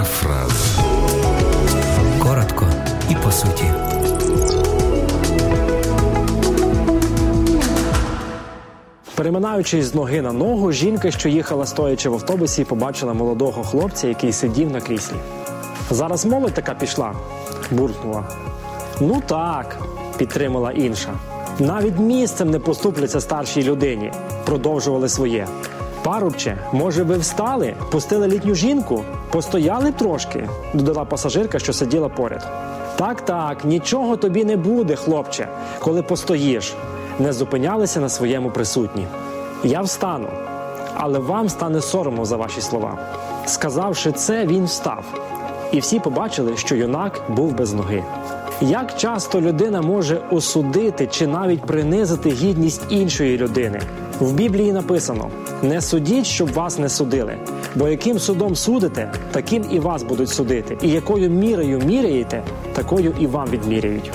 Парафраз. Коротко і по суті. Переминаючись з ноги на ногу, жінка, що їхала стоячи в автобусі, побачила молодого хлопця, який сидів на кріслі. Зараз молодь така пішла, буркнула. Ну так, підтримала інша. Навіть місцем не поступляться старшій людині, продовжували своє. Парубче, може, ви встали, пустили літню жінку, постояли трошки, додала пасажирка, що сиділа поряд. Так, так, нічого тобі не буде, хлопче, коли постоїш. Не зупинялися на своєму присутні. Я встану, але вам стане соромно за ваші слова. Сказавши це, він встав, і всі побачили, що юнак був без ноги. Як часто людина може осудити чи навіть принизити гідність іншої людини? В Біблії написано: не судіть, щоб вас не судили, бо яким судом судите, таким і вас будуть судити, і якою мірою міряєте, такою і вам відміряють.